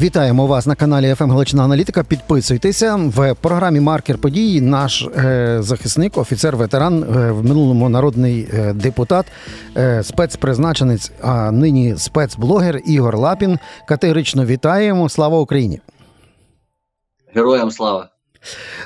Вітаємо вас на каналі ФМ Галичина Аналітика. Підписуйтеся в програмі Маркер події. Наш е, захисник, офіцер, ветеран е, в минулому народний е, депутат, е, спецпризначенець, а нині спецблогер Ігор Лапін. Категорично вітаємо. Слава Україні! Героям слава!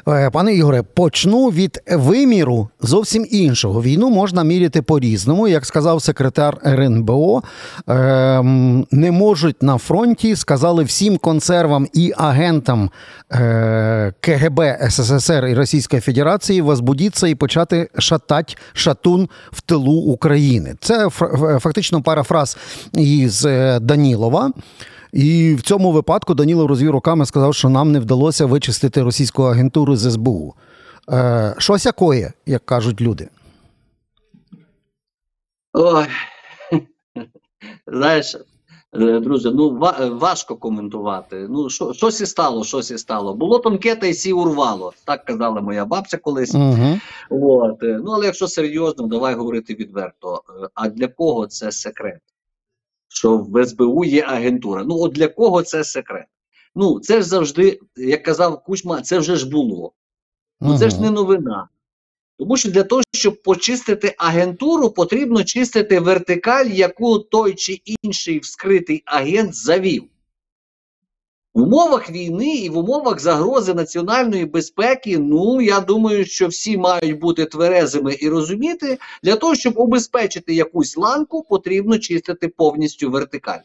Е, Пане Ігоре, почну від виміру зовсім іншого. Війну можна міряти по-різному. Як сказав секретар РНБО, ем, не можуть на фронті, сказали всім консервам і агентам е, КГБ СССР і Російської Федерації возбудитися і почати шатати шатун в тилу України. Це фактично парафраз із е, Данілова. І в цьому випадку Данілов розвів руками, сказав, що нам не вдалося вичистити російську агентуру з СБУ. Е, щось якоє, як кажуть люди. Ой. Знаєш, е, друже, ну е, важко коментувати. Ну, що, щось і стало, щось і стало. Було тонке, та й сі урвало. Так казала моя бабця колись. Угу. От. е, Ну, але якщо серйозно, давай говорити відверто. А для кого це секрет? Що в СБУ є агентура. Ну, от для кого це секрет? Ну, це ж завжди, як казав Кучма, це вже ж було. Ну це ж не новина. Тому що для того, щоб почистити агентуру, потрібно чистити вертикаль, яку той чи інший вскритий агент завів. В умовах війни і в умовах загрози національної безпеки, ну я думаю, що всі мають бути тверезими і розуміти, для того, щоб обезпечити якусь ланку, потрібно чистити повністю вертикаль.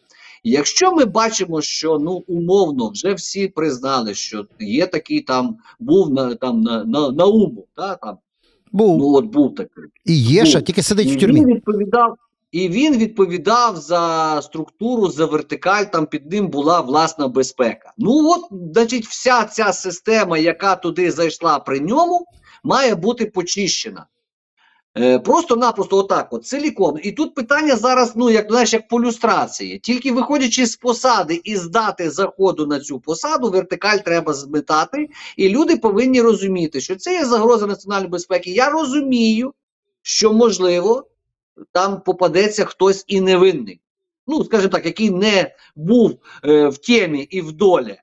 І Якщо ми бачимо, що ну умовно вже всі признали, що є такий там був на там на, на, на уму, та, там, Був. ну от був такий. І є ще, тільки сидить І в тюрмі. Він відповідав, і він відповідав за структуру, за вертикаль, там під ним була власна безпека. Ну от, значить, вся ця система, яка туди зайшла при ньому, має бути почищена. Е, Просто-напросто отак, от ціліком. І тут питання зараз, ну як знаєш, як по люстрації. Тільки виходячи з посади і з дати заходу на цю посаду, вертикаль треба зметати, і люди повинні розуміти, що це є загроза національної безпеки. Я розумію, що можливо там попадеться хтось і невинний. Ну, скажімо так, який не був е, в темі і в долі.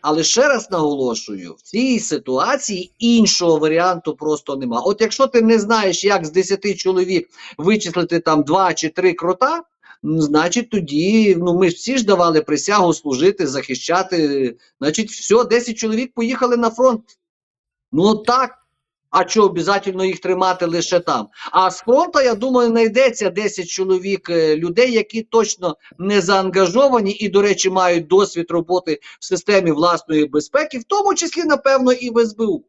Але ще раз наголошую: в цій ситуації іншого варіанту просто нема. От якщо ти не знаєш, як з 10 чоловік вичислити там 2 чи 3 крота, значить тоді ну ми всі ж давали присягу служити, захищати. Значить, все, 10 чоловік поїхали на фронт. Ну так. А що обов'язково їх тримати лише там? А з фронту, я думаю, знайдеться 10 чоловік е, людей, які точно не заангажовані і, до речі, мають досвід роботи в системі власної безпеки, в тому числі, напевно, і в СБУ.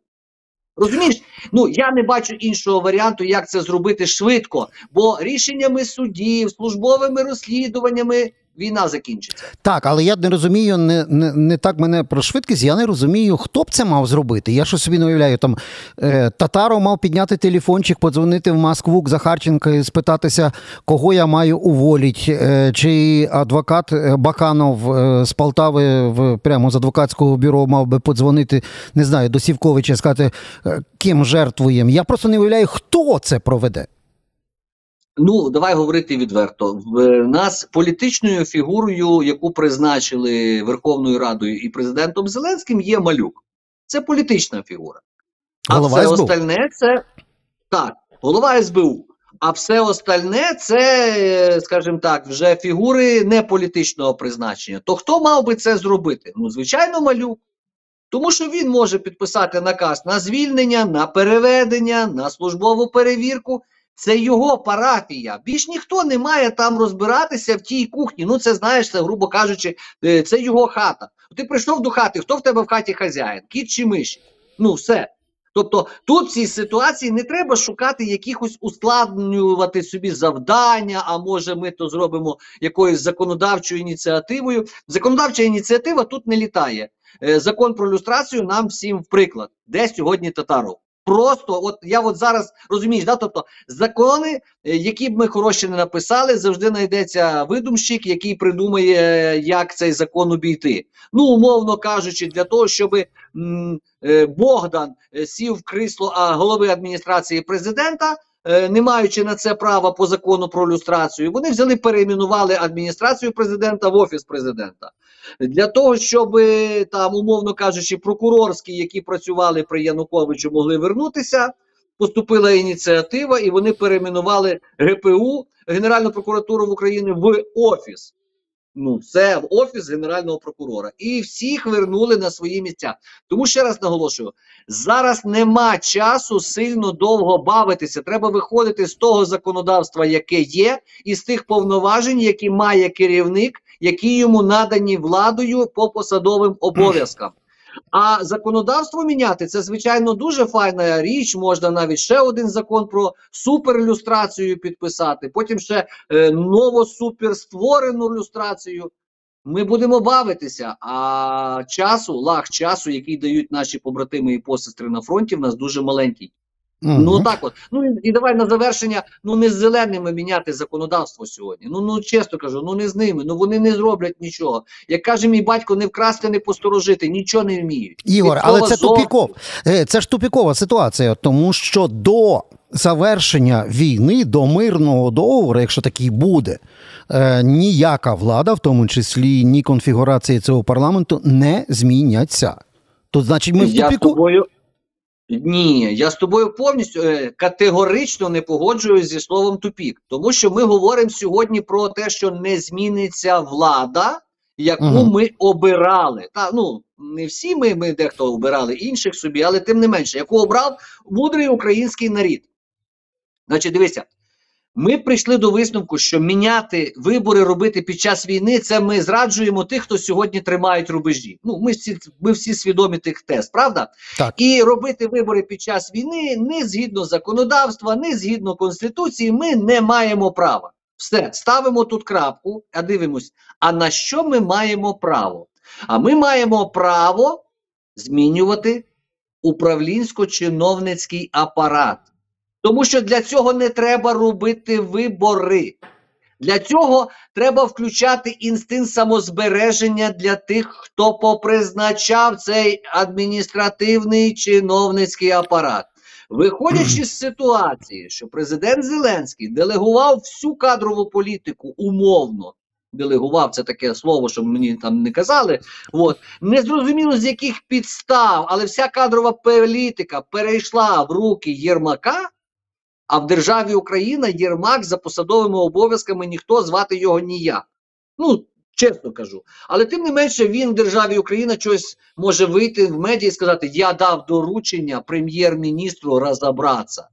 Розумієш? Ну я не бачу іншого варіанту, як це зробити швидко, бо рішеннями судів, службовими розслідуваннями війна закінчиться. Так, але я не розумію, не, не, не так мене про швидкість, я не розумію, хто б це мав зробити. Я щось собі не уявляю. Там е, Татаро мав підняти телефончик, подзвонити в Москву к Захарченка і спитатися, кого я маю уволити. Е, чи адвокат е, Баканов е, з Полтави в, прямо з адвокатського бюро мав би подзвонити, не знаю, до Сівковича сказати, е, ким жертвуємо. Я просто не уявляю, хто це проведе. Ну, давай говорити відверто. В е, нас політичною фігурою, яку призначили Верховною Радою і президентом Зеленським, є малюк. Це політична фігура. А Голова все СБУ. остальне це так, голова СБУ. А все остальне це, е, скажімо так, вже фігури не політичного призначення. То хто мав би це зробити? Ну, звичайно, малюк. Тому що він може підписати наказ на звільнення, на переведення, на службову перевірку. Це його парафія. Більш ніхто не має там розбиратися в тій кухні. Ну, це знаєш, це, грубо кажучи, е, це його хата. Ти прийшов до хати, хто в тебе в хаті хазяїн? Кіт чи миші? Ну, все. Тобто тут в цій ситуації не треба шукати якихось ускладнювати собі завдання, а може ми то зробимо якоюсь законодавчою ініціативою. Законодавча ініціатива тут не літає. Е, Закон про люстрацію нам всім в приклад. Де сьогодні Татаров? Просто, от я от зараз розумієш, да? тобто закони, е, які б ми хороші не написали, завжди знайдеться видумщик, який придумає, як цей закон обійти. Ну, умовно кажучи, для того, щоб е, Богдан е, сів в крісло голови адміністрації президента, не маючи на це права по закону про люстрацію, вони взяли перейменували адміністрацію президента в офіс президента для того, щоб там, умовно кажучи, прокурорські, які працювали при Януковичу, могли вернутися. Поступила ініціатива, і вони перейменували ГПУ Генеральну прокуратуру в Україні в офіс. Ну, це в офіс генерального прокурора, і всіх вернули на свої місця. Тому ще раз наголошую: зараз нема часу сильно довго бавитися. Треба виходити з того законодавства, яке є, і з тих повноважень, які має керівник, які йому надані владою по посадовим обов'язкам. А законодавство міняти це звичайно дуже файна річ. Можна навіть ще один закон про суперлюстрацію підписати. Потім ще е, новосуперстворену люстрацію. Ми будемо бавитися. А часу, лаг часу, який дають наші побратими і посестри на фронті, в нас дуже маленький. Угу. Ну так от. Ну і, давай на завершення. Ну не з зеленими міняти законодавство сьогодні. Ну ну чесно кажу, ну не з ними. Ну вони не зроблять нічого. Як каже мій батько, не вкрасти, не посторожити, нічого не вміють. Ігор, Від але це зо... тупіков. Е, це ж тупікова ситуація, тому що до завершення війни, до мирного договору, якщо такий буде, е, ніяка влада, в тому числі ні конфігурації цього парламенту, не зміняться. Тут значить, ми в тупіку. Ні, я з тобою повністю е, категорично не погоджуюсь зі словом тупік, тому що ми говоримо сьогодні про те, що не зміниться влада, яку угу. ми обирали. Та ну не всі ми, ми дехто обирали інших собі, але тим не менше, яку обрав мудрий український нарід. Значить, дивися, ми прийшли до висновку, що міняти вибори робити під час війни це ми зраджуємо тих, хто сьогодні тримають рубежі. Ну ми всі ми всі свідомі тих тез, правда? Так. І робити вибори під час війни не згідно законодавства, не згідно конституції. Ми не маємо права. Все ставимо тут крапку, а дивимось. А на що ми маємо право? А ми маємо право змінювати управлінсько-чиновницький апарат. Тому що для цього не треба робити вибори. Для цього треба включати інстинкт самозбереження для тих, хто попризначав цей адміністративний чиновницький апарат. Виходячи з ситуації, що президент Зеленський делегував всю кадрову політику умовно, делегував це таке слово, що мені там не казали. От не зрозуміло з яких підстав, але вся кадрова політика перейшла в руки Єрмака. А в державі Україна Єрмак за посадовими обов'язками ніхто звати його ніяк. Ну, чесно кажу. Але тим не менше, він в державі Україна щось може вийти в медіа і сказати: Я дав доручення прем'єр-міністру розібратися.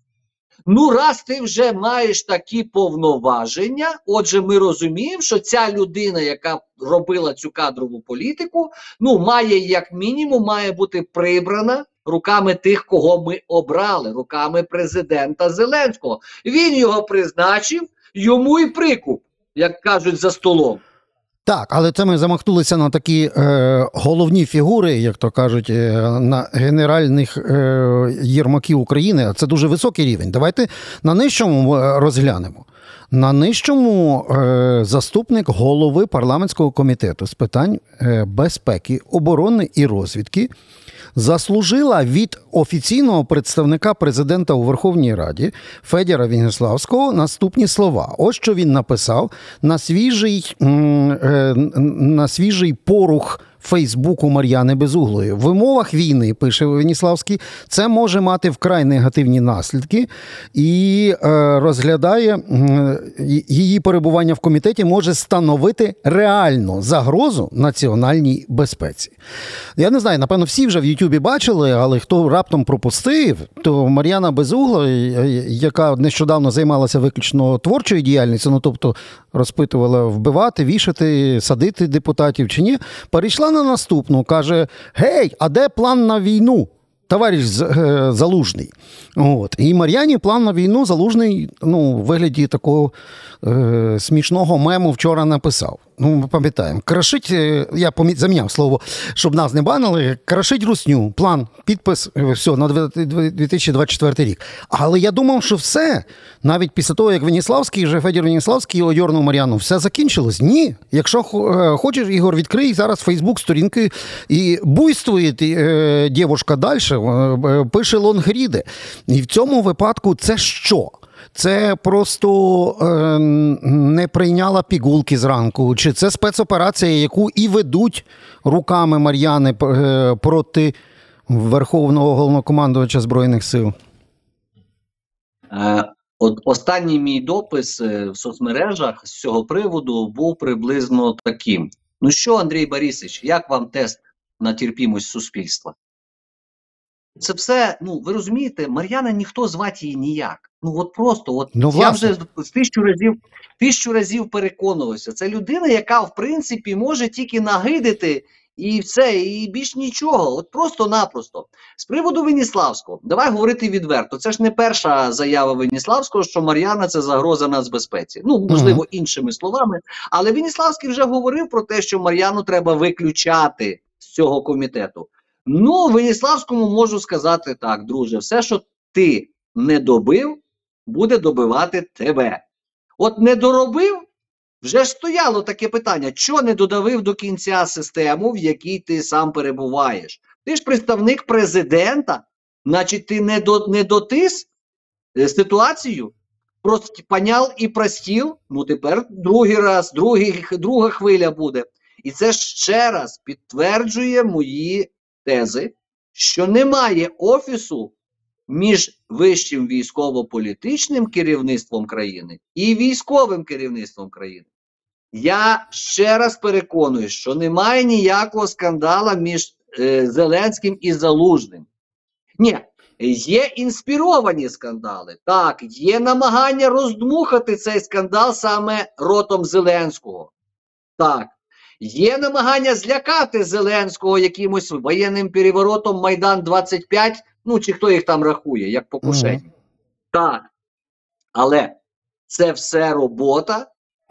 Ну, раз ти вже маєш такі повноваження, отже, ми розуміємо, що ця людина, яка робила цю кадрову політику, ну має як мінімум має бути прибрана руками тих, кого ми обрали, руками президента Зеленського. Він його призначив, йому і прикуп, як кажуть, за столом. Так, але це ми замахнулися на такі е, головні фігури, як то кажуть, е, на генеральних е, єрмаків України. Це дуже високий рівень. Давайте на нижчому е, розглянемо. На нижчому е, заступник голови парламентського комітету з питань е, безпеки, оборони і розвідки заслужила від офіційного представника президента у Верховній Раді Федіра Вінеславського наступні слова. Ось що він написав на свіжий, е, на свіжий порух. Фейсбуку Мар'яни Безуглої. В умовах війни, пише Веніславський, це може мати вкрай негативні наслідки і е, розглядає її перебування в комітеті може становити реальну загрозу національній безпеці. Я не знаю, напевно, всі вже в Ютубі бачили, але хто раптом пропустив, то Мар'яна Безугла, яка нещодавно займалася виключно творчою діяльністю, ну тобто розпитувала вбивати, вішати, садити депутатів чи ні, перейшла на наступну, каже: Гей, а де план на війну? Товариш е, Залужний. От. І Мар'яні план на війну Залужний ну, в вигляді такого е, смішного мему вчора написав. Ну, ми пам'ятаємо. Крашить, е, я заміняв слово, щоб нас не банили. Крашить русню, план, підпис, е, все, на 2024 рік. Але я думав, що все, навіть після того, як Веніславський, вже Федір Веніславський одьорнув Мар'яну, все закінчилось. Ні. Якщо е, хочеш, Ігор, відкрий зараз Фейсбук сторінки і буйствує дівчинка далі, пише лонгріди. І в цьому випадку це що? Це просто е, не прийняла пігулки зранку. Чи це спецоперація, яку і ведуть руками Мар'яни е, проти Верховного головнокомандувача Збройних сил? Е, от Останній мій допис е, в соцмережах з цього приводу був приблизно таким: Ну що, Андрій Борисович, як вам тест на терпімость суспільства? Це все, ну ви розумієте, Мар'яна ніхто звати її ніяк. Ну от просто, от ну, я вже тисячу разів тисячу разів переконувався. Це людина, яка в принципі може тільки нагидити і все, і більш нічого. От просто-напросто. З приводу Веніславського, давай говорити відверто. Це ж не перша заява Веніславського, що Мар'яна це загроза нацбезпеці. Ну, можливо, -huh. іншими словами. Але Веніславський вже говорив про те, що Мар'яну треба виключати з цього комітету. Ну, Веніславському можу сказати так, друже, все, що ти не добив, буде добивати тебе. От не доробив, вже ж стояло таке питання: що не додавив до кінця систему, в якій ти сам перебуваєш? Ти ж представник президента, значить, ти не до, не дотис е, ситуацію, просто поняв і простіл. Ну тепер другий раз, другий, друга хвиля буде. І це ще раз підтверджує мої тези, що немає офісу між вищим військово-політичним керівництвом країни і військовим керівництвом країни. Я ще раз переконую, що немає ніякого скандала між е, Зеленським і Залужним. Ні, є інспіровані скандали. Так, є намагання роздмухати цей скандал саме ротом Зеленського. Так, є намагання злякати Зеленського якимось воєнним переворотом Майдан 25, ну чи хто їх там рахує, як покушення. Mm. Так. Але це все робота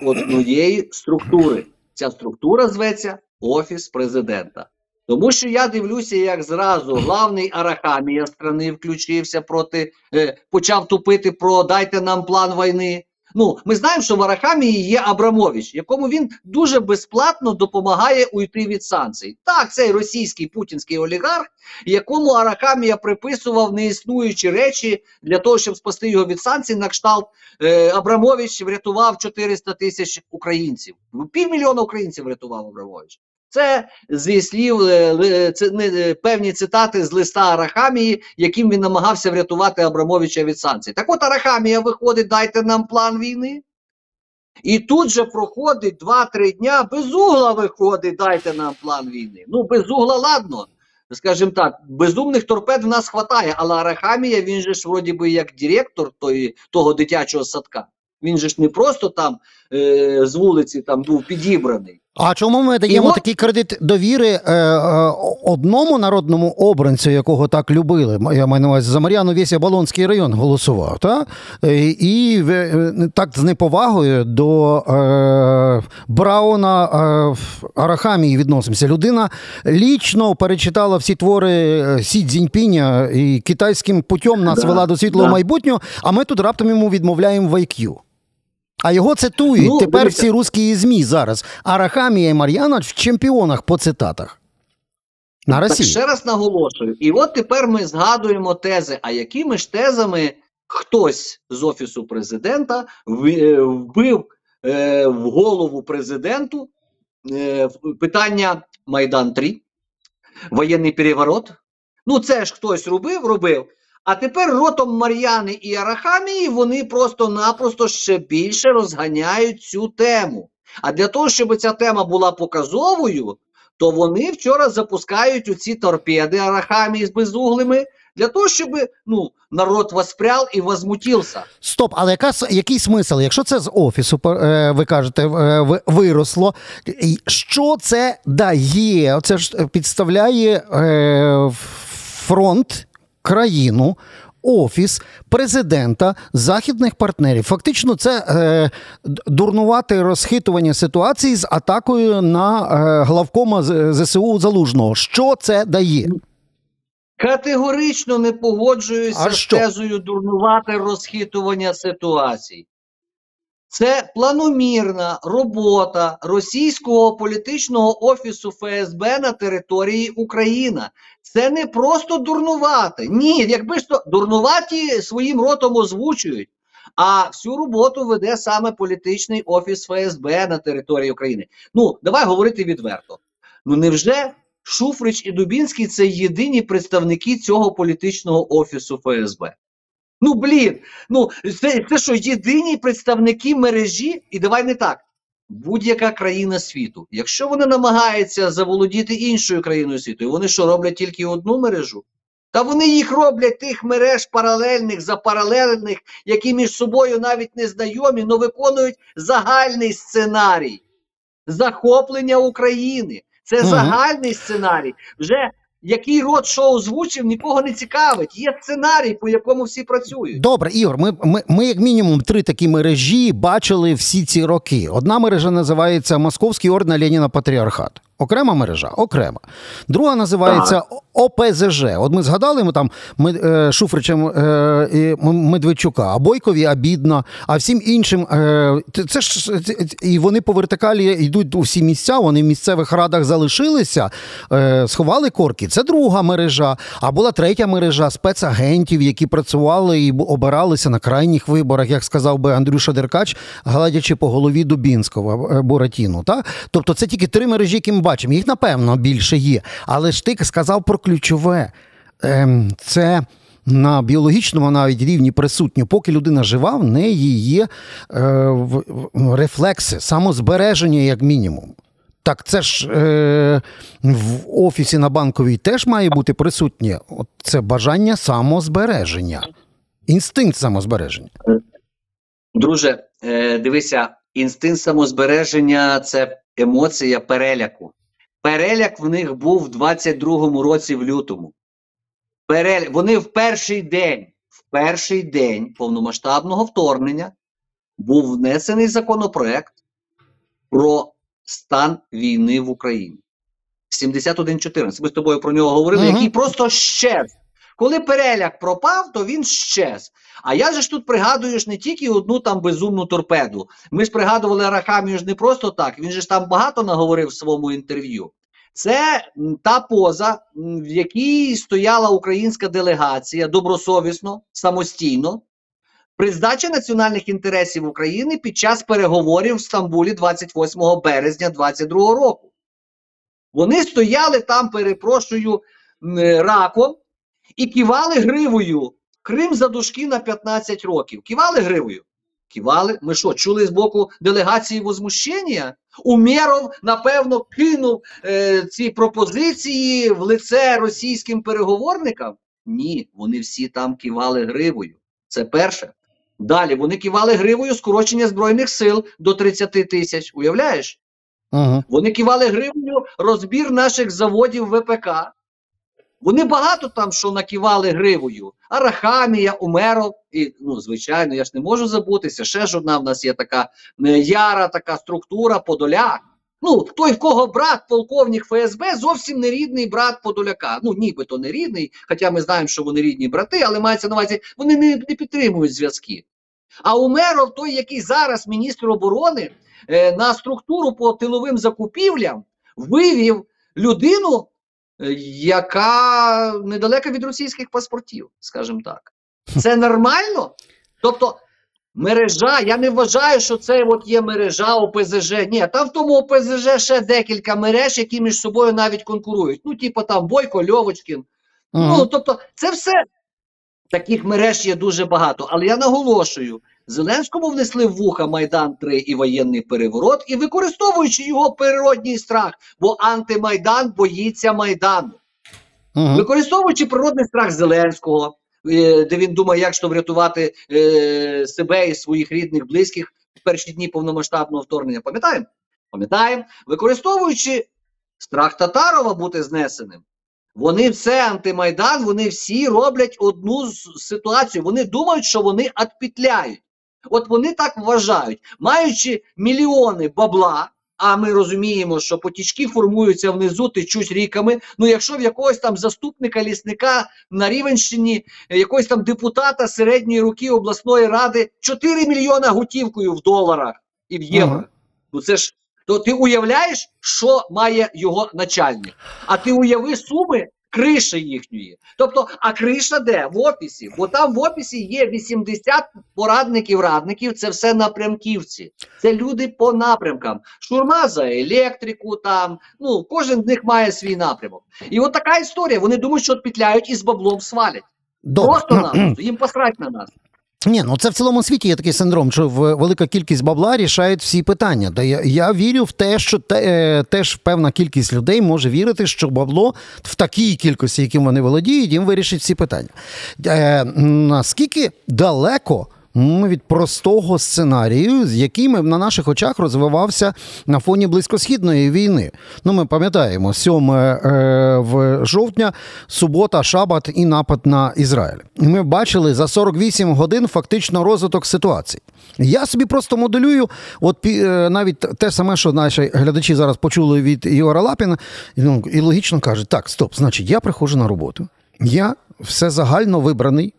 однієї структури. Ця структура зветься Офіс президента. Тому що я дивлюся, як зразу главний Арахамія страни включився проти, е, почав тупити про дайте нам план війни. Ну, ми знаємо, що в Арахамії є Абрамович, якому він дуже безплатно допомагає уйти від санкцій. Так, цей російський путінський олігарх, якому Арахамія приписував неіснуючі речі для того, щоб спасти його від санкцій, на кшталт е, Абрамович врятував 400 тисяч українців. Півмільйона українців врятував Абрамович. Це зі слів е, не е, певні цитати з листа Арахамії, яким він намагався врятувати Абрамовича від санкцій. Так от Арахамія виходить, дайте нам план війни. І тут же проходить 2-3 дня, без угла виходить, дайте нам план війни. Ну, без угла, ладно. Скажімо так, безумних торпед в нас вистачає, але Арахамія, він же ж вроді би як директор той, того дитячого садка. Він же ж не просто там е, з вулиці там був підібраний. А чому ми даємо такий кредит довіри е, е, одному народному обранцю, якого так любили? Я маю на увазі за Мар'яну Вєся Балонський район голосував, та? Е, і е, так з неповагою до е, Брауна е, Арахамії відносимося. Людина лічно перечитала всі твори Сі Цзіньпіня і китайським путем нас да, вела до світлого да. майбутнього, а ми тут раптом йому відмовляємо в IQ. А його цитують ну, тепер дивіться. всі русські ЗМІ зараз. Арахамія і Мар'яноч в чемпіонах по цитатах. На Росії. Так ще раз наголошую. І от тепер ми згадуємо тези. А якими ж тезами хтось з Офісу президента е, вбив е, в голову президенту е, питання Майдан 3, воєнний переворот? Ну, це ж хтось робив, робив. А тепер ротом Мар'яни і Арахамії вони просто-напросто ще більше розганяють цю тему. А для того, щоб ця тема була показовою, то вони вчора запускають оці торпеди Арахамії з безуглими, для того, щоб ну, народ воспряв і возмутився. Стоп, але яка, який смисл? Якщо це з офісу, е, ви кажете, е, виросло, що це дає? Це ж підставляє е, фронт країну. Офіс президента західних партнерів. Фактично, це е, дурнувати розхитування ситуації з атакою на е, главкома ЗСУ Залужного. Що це дає? Категорично не погоджуюся з тезою дурнувати розхитування ситуацій. Це планомірна робота російського політичного офісу ФСБ на території України. Це не просто дурнувати. Ні, якби ж то дурнуваті своїм ротом озвучують. А всю роботу веде саме політичний офіс ФСБ на території України. Ну, давай говорити відверто. Ну невже Шуфрич і Дубінський це єдині представники цього політичного офісу ФСБ? Ну блін, ну це, це що єдині представники мережі, і давай не так. Будь-яка країна світу, якщо вони намагаються заволодіти іншою країною світу, вони що роблять тільки одну мережу? Та вони їх роблять тих мереж паралельних, запаралельних, які між собою навіть не знайомі, але виконують загальний сценарій захоплення України. Це Мгм. загальний сценарій. Вже який род що озвучив, нікого не цікавить. Є сценарій, по якому всі працюють. Добре, Ігор, ми, ми, ми як мінімум три такі мережі бачили всі ці роки. Одна мережа називається Московський орден Леніна Патріархат. Окрема мережа, окрема. Друга називається ОПЗЖ. От ми згадали ми там ми, е, Шуфричем е, і Медведчука, а Бойкові обідно, а всім іншим. Е, це- ж і вони по вертикалі йдуть у всі місця, вони в місцевих радах залишилися, е, сховали корки. Це друга мережа. А була третя мережа спецагентів, які працювали і обиралися на крайніх виборах, як сказав би Андрюша Деркач, гладячи по голові Дубінського е, Буратіну. Та? Тобто це тільки три мережі, які ми бачимо. Їх, напевно, більше є. Але ж ти сказав про ключове. Ем, це. На біологічному навіть рівні присутньо, поки людина жива, в неї є е, рефлекси, самозбереження, як мінімум. Так це ж е, в офісі на банковій теж має бути присутнє. Це бажання самозбереження, інстинкт самозбереження. Друже, е, дивися, інстинкт самозбереження це емоція переляку. Переляк в них був в 22-му році в лютому. Переля... Вони в перший день, в перший день повномасштабного вторгнення був внесений законопроект про стан війни в Україні. 71.14. Ми з тобою про нього говорили, Мгм. який просто щез. Коли переляк пропав, то він щез. А я ж тут пригадую ж не тільки одну там безумну торпеду. Ми ж пригадували Арахамію ж не просто так. Він же ж там багато наговорив в своєму інтерв'ю. Це та поза, в якій стояла українська делегація добросовісно, самостійно, при здачі національних інтересів України під час переговорів в Стамбулі 28 березня 2022 року. Вони стояли там, перепрошую, раком і кивали гривою. Крим за дужки на 15 років. Кивали гривою? Кивали. Ми що, чули з боку делегації возмущення? Умєров, напевно, кинув е, ці пропозиції в лице російським переговорникам? Ні, вони всі там кивали гривою. Це перше. Далі вони кивали гривою скорочення збройних сил до 30 тисяч. Уявляєш? Угу. Вони кивали гривню розбір наших заводів ВПК. Вони багато там що накивали гривою. Арахамія, Умеров. І, ну, звичайно, я ж не можу забутися. Ще ж одна в нас є така е, яра, така структура Подоляк. Ну, той, в кого брат, полковник ФСБ, зовсім не рідний брат Подоляка. Ну, нібито не рідний, хоча ми знаємо, що вони рідні брати, але мається на увазі, вони не, не підтримують зв'язки. А Умеров, той, який зараз міністр оборони, е, на структуру по тиловим закупівлям вивів людину, яка недалека від російських паспортів, скажімо так. Це нормально? Тобто, мережа, я не вважаю, що це от є мережа ОПЗЖ. Ні, там в тому ОПЗЖ ще декілька мереж, які між собою навіть конкурують. Ну, типу там Бойко, Льовочкін. Ну, тобто, це все. Таких мереж є дуже багато. Але я наголошую: Зеленському внесли в вуха Майдан 3 і воєнний переворот, і використовуючи його природній страх, бо антимайдан боїться Майдану. Угу. Використовуючи природний страх Зеленського, е, де він думає, як то врятувати е, себе і своїх рідних, близьких в перші дні повномасштабного вторгнення. Пам'ятаємо? Пам'ятаємо, використовуючи страх Татарова бути знесеним. Вони все антимайдан, вони всі роблять одну ситуацію. Вони думають, що вони отпетляють. От вони так вважають, маючи мільйони бабла. А ми розуміємо, що потічки формуються внизу, течуть ріками. Ну, якщо в якогось там заступника лісника на Рівенщині, е, якогось там депутата середньої руки обласної ради 4 мільйона готівкою в доларах і в євро. Ага. Ну це ж то ти уявляєш, що має його начальник. А ти уяви суми криші їхньої. Тобто, а криша де? В описі. Бо там в описі є 80 порадників, радників, це все напрямківці. Це люди по напрямкам. Шурма за електрику, там, ну, кожен з них має свій напрямок. І от така історія. Вони думають, що петляють і з баблом свалять. Добре. Просто нам, їм посрать на нас. Ні, ну це в цілому світі є такий синдром, що велика кількість бабла рішають всі питання. Та я, я вірю в те, що те, е, теж певна кількість людей може вірити, що бабло в такій кількості, яким вони володіють, їм вирішить всі питання. Е, наскільки далеко від простого сценарію, з яким на наших очах розвивався на фоні близькосхідної війни. Ну, ми пам'ятаємо, 7 е, в жовтня, субота, шабат і напад на Ізраїль. Ми бачили за 48 годин фактично розвиток ситуації. Я собі просто моделюю, от е, навіть те саме, що наші глядачі зараз почули від Ігора Лапіна, ну, і логічно кажуть: так, стоп, значить, я приходжу на роботу, я все загально вибраний.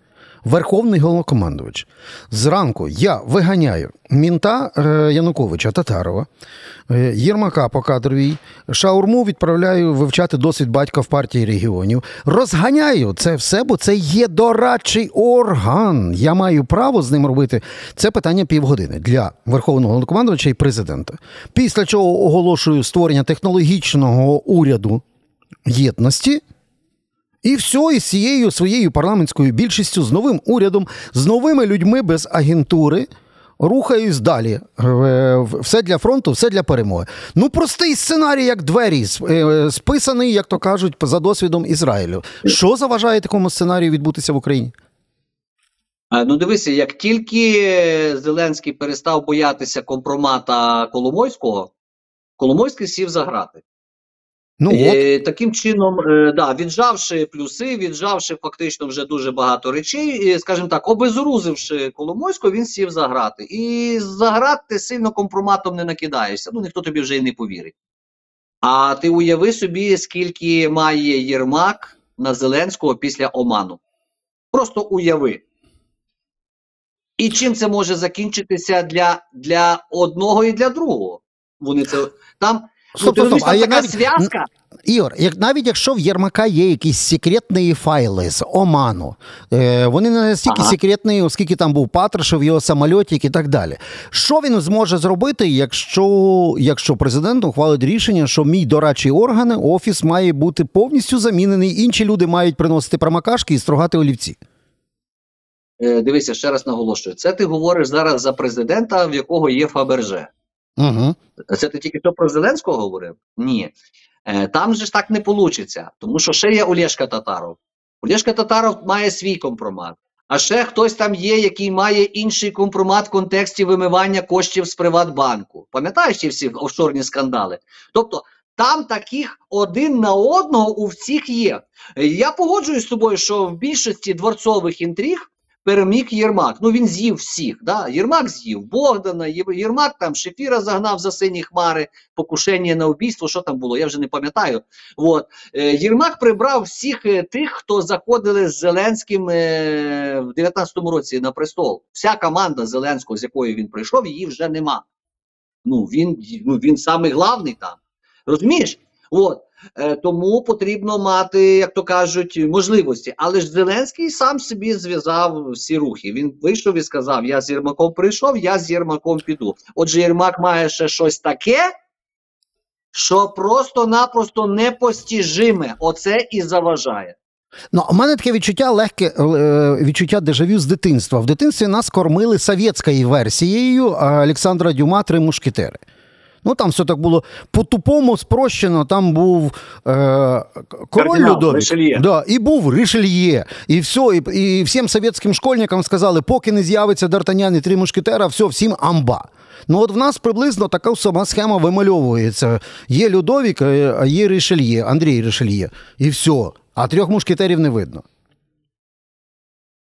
Верховний головнокомандувач. Зранку я виганяю мінта е, Януковича Татарова, е, Єрмака по кадровій, шаурму відправляю вивчати досвід батька в партії регіонів. Розганяю це все, бо це є дорадчий орган. Я маю право з ним робити це питання півгодини для верховного головнокомандувача і президента. Після чого оголошую створення технологічного уряду єдності. І все, із цією своєю парламентською більшістю, з новим урядом, з новими людьми без агентури. Рухаюсь далі. Е, все для фронту, все для перемоги. Ну, простий сценарій, як двері, е, списаний, як то кажуть, за досвідом Ізраїлю. Що заважає такому сценарію відбутися в Україні? Ну, дивися, як тільки Зеленський перестав боятися компромата Коломойського, Коломойський сів за грати. Ну, от. Таким чином, е, да, віджавши плюси, віджавши фактично вже дуже багато речей, і, скажімо так, обезорузивши Коломойського, він сів за грати. І за грати ти сильно компроматом не накидаєшся. Ну, ніхто тобі вже й не повірить. А ти уяви собі, скільки має Єрмак на Зеленського після Оману. Просто уяви. І чим це може закінчитися для для одного і для другого? Вони це там. Стоп, стоп, стоп. А така навіть... зв'язка. Ігор, як навіть якщо в Єрмака є якісь секретні файли з Оману, е, вони не настільки ага. секретні, оскільки там був Патрушев, його самольотик і так далі. Що він зможе зробити, якщо якщо президент ухвалить рішення, що мій дорадчий орган, офіс має бути повністю замінений, інші люди мають приносити промакашки і строгати олівці? Е, Дивися, ще раз наголошую. Це ти говориш зараз за президента, в якого є Фаберже. Угу. Це ти тільки що про Зеленського говорив? Ні. Е, Там же ж так не вийде, тому що ще є Олєшка Татаров. Олєшка Татаров має свій компромат. А ще хтось там є, який має інший компромат в контексті вимивання коштів з Приватбанку. Пам'ятаєш ті всі офшорні скандали? Тобто там таких один на одного у всіх є. Я погоджуюсь з тобою, що в більшості дворцових інтриг переміг Єрмак. Ну він з'їв всіх. Да? Єрмак з'їв Богдана, Єрмак там Шефіра загнав за сині хмари, покушення на вбійство. Що там було? Я вже не пам'ятаю. От. Е, Єрмак прибрав всіх е, тих, хто заходили з Зеленським е, в 19-му році на престол. Вся команда Зеленського, з якою він прийшов, її вже нема. Ну він ну, він самий главний там. Розумієш? От. Е, тому потрібно мати, як то кажуть, можливості. Але ж Зеленський сам собі зв'язав всі рухи. Він вийшов і сказав: Я з Єрмаком прийшов, я з Єрмаком піду. Отже, Єрмак має ще щось таке, що просто-напросто непостіжиме. Оце і заважає. Ну, у мене таке відчуття легке е, відчуття дежавю з дитинства. В дитинстві нас кормили совєтською версією Олександра Дюма Три мушкетери. Ну там все так було по-тупому спрощено. Там був е, король Людовік, да, і був Ришельє. І все, і, і всім совєтським школьникам сказали, поки не з'явиться Д'Артанян і три мушкетера, все, всім амба. Ну от в нас приблизно така сама схема вимальовується. Є Людовік, а є Ришельє, Андрій Ришельє. І все. А трьох мушкетерів не видно.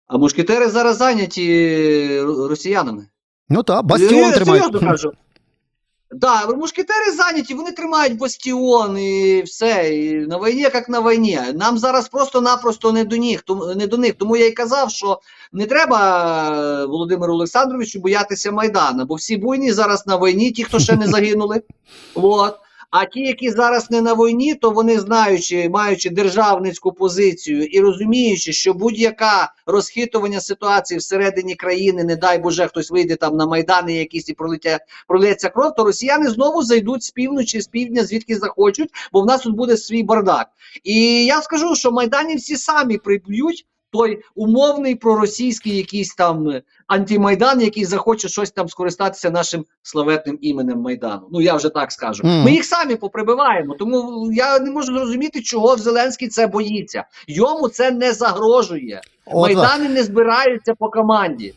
А мушкетери зараз зайняті росіянами. Ну так, бастіон тримають. Да, мушкетери зайняті, вони тримають бастіон і все. І На війні, як на війні. Нам зараз просто-напросто не до них. Не до них. Тому я й казав, що не треба Володимиру Олександровичу боятися Майдана, бо всі буйні зараз на війні, ті, хто ще не загинули. От. А ті, які зараз не на війні, то вони знаючи, маючи державницьку позицію і розуміючи, що будь-яка розхитування ситуації всередині країни, не дай Боже, хтось вийде там на майдани якісь і пролетя, пролється кров, то росіяни знову зайдуть з півночі, з півдня, звідки захочуть, бо в нас тут буде свій бардак. І я скажу, що майданівці самі приб'ють той умовний проросійський якийсь там е, антимайдан, який захоче щось там скористатися нашим славетним іменем Майдану. Ну я вже так скажу. Ми їх самі поприбиваємо. Тому я не можу зрозуміти, чого Зеленський це боїться. Йому це не загрожує. Майдани не збираються по команді.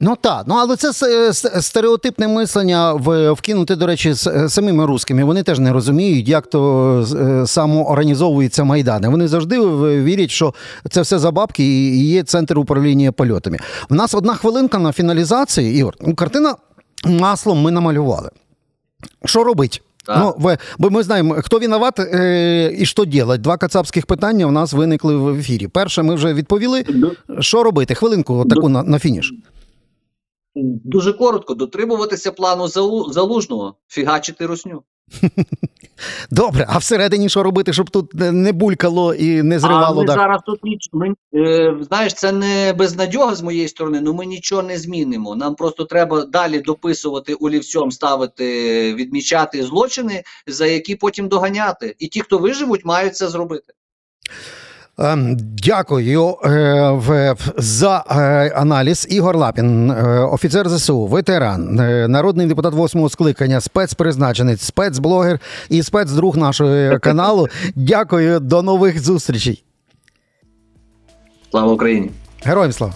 Ну так, ну але це с- стереотипне мислення в, вкинути, до речі, з е, самими русскими. Вони теж не розуміють, як то е, самоорганізовуються майдани. Вони завжди вірять, що це все за бабки і є центр управління польотами. В нас одна хвилинка на фіналізації. Ігор, ну, картина маслом ми намалювали. Що робить? Так. Ну, ви, бо ми знаємо, хто виноват е, і що робити. Два кацапських питання у нас виникли в ефірі. Перше, ми вже відповіли. Що робити? Хвилинку таку на, на фініш. Дуже коротко дотримуватися плану Залу- залужного, фігачити русню. Добре, а всередині що робити, щоб тут не булькало і не А зривало ми зараз тут ніч... ми, е, знаєш, це не безнадьога з моєї сторони, але ми нічого не змінимо. Нам просто треба далі дописувати олівцем, ставити, відмічати злочини, за які потім доганяти. І ті, хто виживуть, мають це зробити. Ем, Дякую е, за е, аналіз. Ігор Лапін, е, офіцер ЗСУ, ветеран, народний депутат восьмого скликання, спецпризначенець, спецблогер і спецдруг нашого каналу. Дякую, до нових зустрічей. Слава Україні! Героям слава!